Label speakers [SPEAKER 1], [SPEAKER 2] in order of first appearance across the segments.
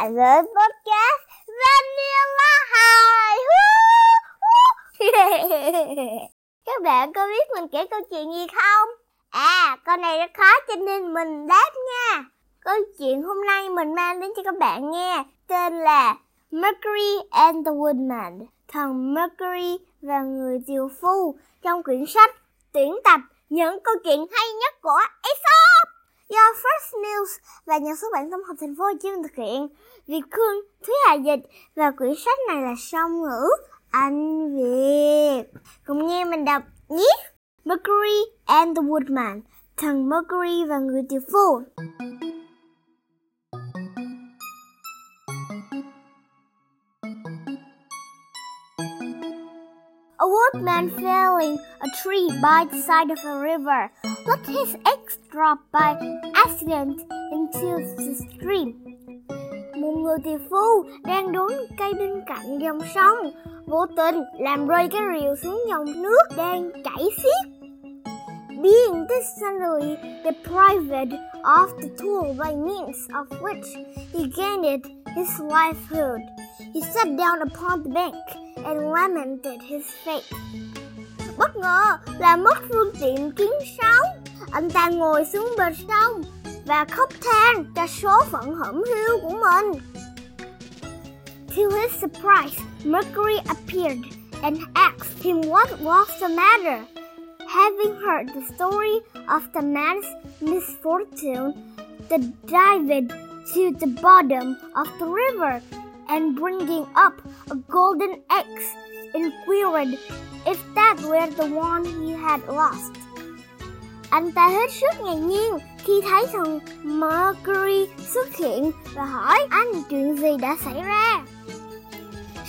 [SPEAKER 1] lại với podcast Vanilla Hài. Các bạn có biết mình kể câu chuyện gì không? À, câu này rất khó cho nên mình đáp nha. Câu chuyện hôm nay mình mang đến cho các bạn nghe Tên là Mercury and the Woodman. Thần Mercury và người tiều phu Trong quyển sách tuyển tập những câu chuyện hay nhất của Aesop. News và nhà xuất bản tổng hợp thành phố Hồ Chí Minh thực hiện. Việt Khương, Thúy Hà dịch và quyển sách này là song ngữ Anh Việt. Cùng nghe mình đọc nhé. Mercury and the Woodman, thần Mercury và người tiểu phu. Woodman felling a tree by the side of a river let his axe drop by accident into the stream. Một người tỷ phu đang đốn cây bên cạnh dòng sông, vô tình làm rơi cái rìu xuống dòng nước đang chảy xiết. Being suddenly deprived of the tool by means of which he gained his livelihood, he sat down upon the bank and lamented his fate. Bất ngờ là mất phương tiện kiếm sống, anh ta ngồi xuống bờ sông và khóc than cho số phận hẩm hiu của mình. To his surprise, Mercury appeared and asked him what was the matter. Having heard the story of the man's misfortune, the dived to the bottom of the river and bringing up a golden axe, inquired if that were the one he had lost. Anh ta hết sức ngạc nhiên khi thấy thần Mercury xuất hiện và hỏi anh chuyện gì đã xảy ra.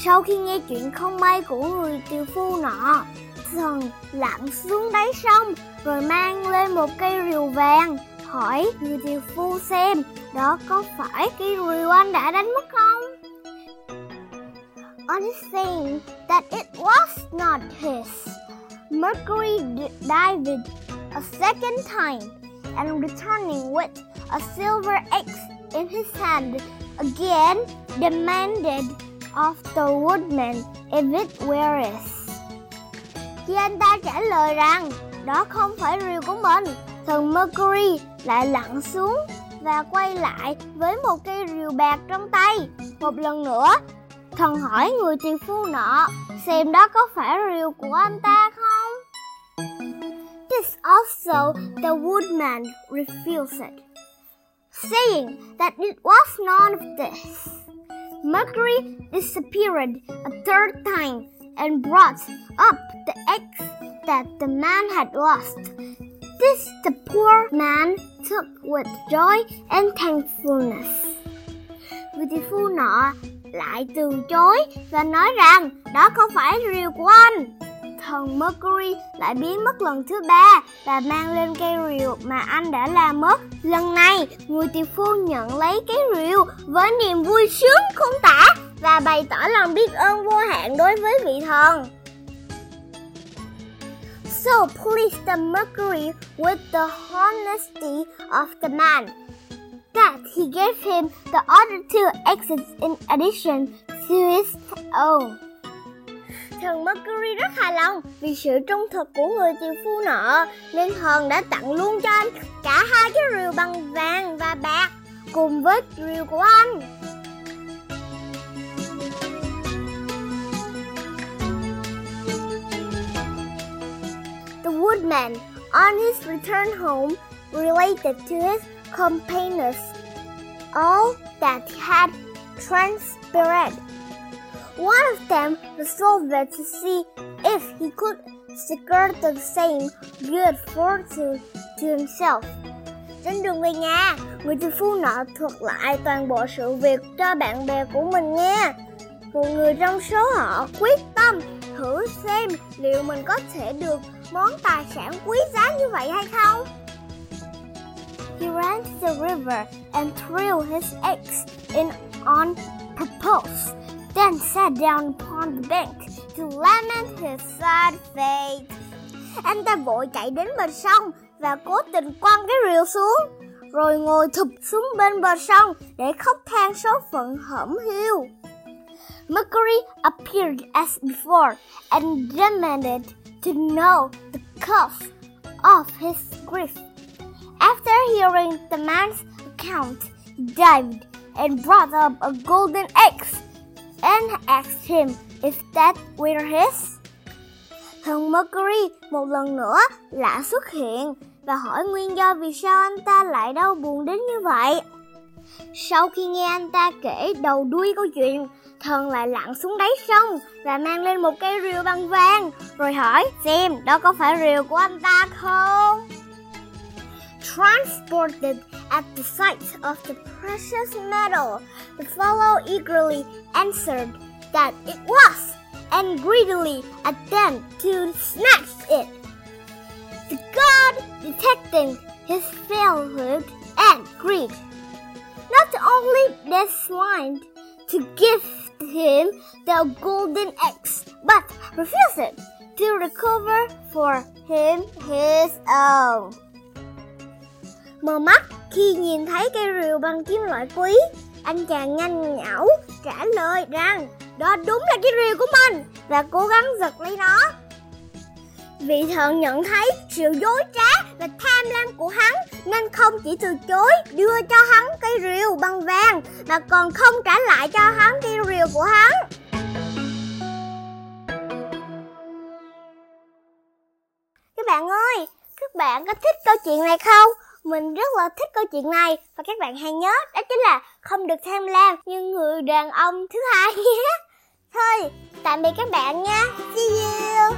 [SPEAKER 1] Sau khi nghe chuyện không may của người tiều phu nọ, thần lặn xuống đáy sông rồi mang lên một cây rìu vàng hỏi người tiều phu xem đó có phải cây rìu anh đã đánh mất không? On saying that it was not his, Mercury dived a second time and returning with a silver axe in his hand again demanded of the woodman if it were his. Khi anh ta trả lời rằng đó không phải rìu của mình, thần Mercury lại lặn xuống và quay lại với một cây rìu bạc trong tay. Một lần nữa, thần hỏi người tiền phu nọ xem đó có phải rìu của anh ta không? This also the woodman refused, saying that it was none of this. Mercury disappeared a third time and brought up the axe that the man had lost. This the poor man took with joy and thankfulness. Phu nọ lại từ chối và nói rằng đó không phải rìu của anh. Thần Mercury lại biến mất lần thứ ba và mang lên cây rìu mà anh đã làm mất. Lần này, người tiệp phu nhận lấy cái rìu với niềm vui sướng không tả và bày tỏ lòng biết ơn vô hạn đối với vị thần. So please the Mercury with the honesty of the man that he gave him the other two exits in addition to his own. Thần Mercury rất hài lòng vì sự trung thực của người tiều phu nọ nên thần đã tặng luôn cho anh cả hai cái rìu bằng vàng và bạc cùng với rìu của anh. The woodman, on his return home, related to his companions all that had transpired. One of them resolved to see if he could secure the same good fortune to himself. Trên đường về nhà, người tỷ phu nọ thuật lại toàn bộ sự việc cho bạn bè của mình nghe. Một người trong số họ quyết tâm thử xem liệu mình có thể được món tài sản quý giá như vậy hay không. He ran to the river and threw his axe in on purpose, then sat down upon the bank to lament his sad fate. Anh ta vội chạy đến bờ sông và cố tình quăng cái rìu xuống. rồi ngồi thụp xuống bên bờ sông để khóc than số phận hẩm hiu. Mercury appeared as before and demanded to know the cause of his grief. After hearing the man's account, he dived and brought up a golden egg and asked him if that were his. Thần Mercury một lần nữa lại xuất hiện và hỏi nguyên do vì sao anh ta lại đau buồn đến như vậy. Sau khi nghe anh ta kể đầu đuôi câu chuyện, thần lại lặn xuống đáy sông và mang lên một cây rìu bằng vàng, rồi hỏi xem đó có phải rìu của anh ta không? Transported at the sight of the precious metal, the fellow eagerly answered that it was, and greedily attempted to snatch it. The god detecting his falsehood and greed, not only declined to give him the golden eggs, but refused to recover for him his own. Mờ mắt khi nhìn thấy cây rìu bằng kim loại quý, anh chàng nhanh nhảu trả lời rằng đó đúng là cái rìu của mình và cố gắng giật lấy nó. Vị thần nhận thấy sự dối trá và tham lam của hắn nên không chỉ từ chối đưa cho hắn cây rìu bằng vàng mà còn không trả lại cho hắn cây rìu của hắn. Các bạn ơi, các bạn có thích câu chuyện này không? Mình rất là thích câu chuyện này và các bạn hãy nhớ đó chính là không được tham lam như người đàn ông thứ hai nhé. Thôi, tạm biệt các bạn nha. See you.